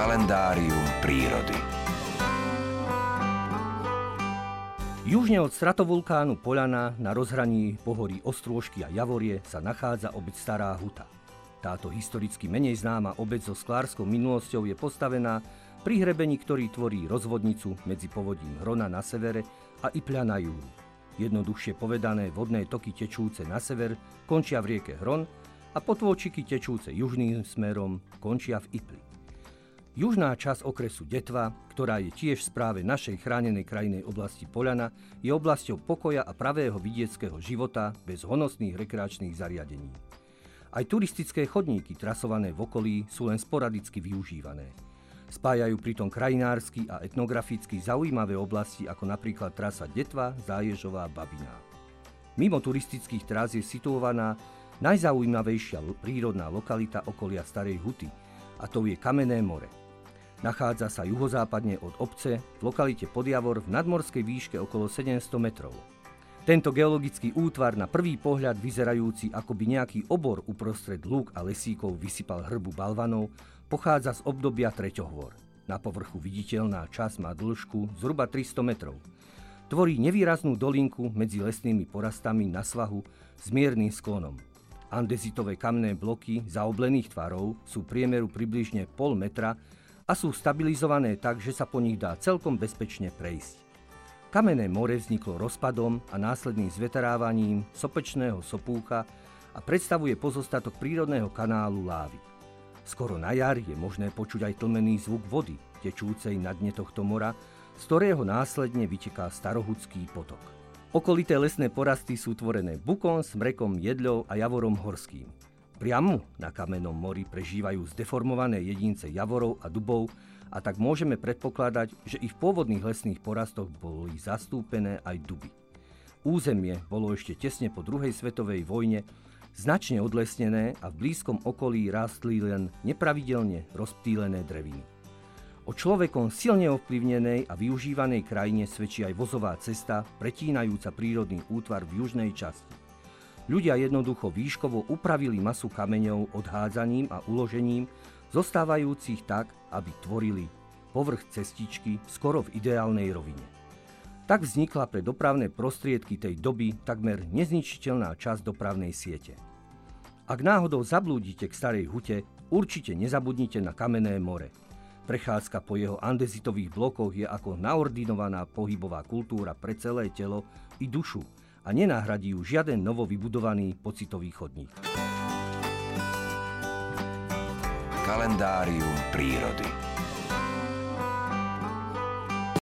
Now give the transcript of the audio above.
Kalendárium prírody. Južne od stratovulkánu Poľana na rozhraní pohorí Ostrôžky a Javorie sa nachádza obec Stará Huta. Táto historicky menej známa obec so sklárskou minulosťou je postavená pri hrebení, ktorý tvorí rozvodnicu medzi povodím Hrona na severe a Ipľa na juhu. Jednoduchšie povedané, vodné toky tečúce na sever končia v rieke Hron a potôčiky tečúce južným smerom končia v Ipli. Južná časť okresu Detva, ktorá je tiež v správe našej chránenej krajinej oblasti Poľana, je oblasťou pokoja a pravého vidieckého života bez honosných rekreačných zariadení. Aj turistické chodníky trasované v okolí sú len sporadicky využívané. Spájajú pritom krajinársky a etnograficky zaujímavé oblasti ako napríklad trasa Detva, Záježová, Babiná. Mimo turistických trás je situovaná najzaujímavejšia prírodná lokalita okolia Starej Huty, a to je Kamenné more. Nachádza sa juhozápadne od obce v lokalite Podjavor v nadmorskej výške okolo 700 metrov. Tento geologický útvar na prvý pohľad vyzerajúci ako by nejaký obor uprostred lúk a lesíkov vysypal hrbu balvanov, pochádza z obdobia Treťohvor. Na povrchu viditeľná časť má dĺžku zhruba 300 metrov. Tvorí nevýraznú dolinku medzi lesnými porastami na svahu s miernym sklonom. Andezitové kamné bloky zaoblených tvarov sú priemeru približne pol metra a sú stabilizované tak, že sa po nich dá celkom bezpečne prejsť. Kamenné more vzniklo rozpadom a následným zveterávaním sopečného sopúcha a predstavuje pozostatok prírodného kanálu lávy. Skoro na jar je možné počuť aj tlmený zvuk vody tečúcej na dne tohto mora, z ktorého následne vyteká starohudský potok. Okolité lesné porasty sú tvorené bukom, smrekom, jedľou a javorom horským. Priamo na kamennom mori prežívajú zdeformované jedince javorov a dubov a tak môžeme predpokladať, že i v pôvodných lesných porastoch boli zastúpené aj duby. Územie bolo ešte tesne po druhej svetovej vojne značne odlesnené a v blízkom okolí rástli len nepravidelne rozptýlené dreviny. O človekom silne ovplyvnenej a využívanej krajine svedčí aj vozová cesta pretínajúca prírodný útvar v južnej časti. Ľudia jednoducho výškovo upravili masu kameňov odhádzaním a uložením, zostávajúcich tak, aby tvorili povrch cestičky skoro v ideálnej rovine. Tak vznikla pre dopravné prostriedky tej doby takmer nezničiteľná časť dopravnej siete. Ak náhodou zablúdite k Starej hute, určite nezabudnite na Kamenné more. Prechádzka po jeho andezitových blokoch je ako naordinovaná pohybová kultúra pre celé telo i dušu, a nenahradí ju žiaden novo vybudovaný pocitový chodník. Kalendárium prírody.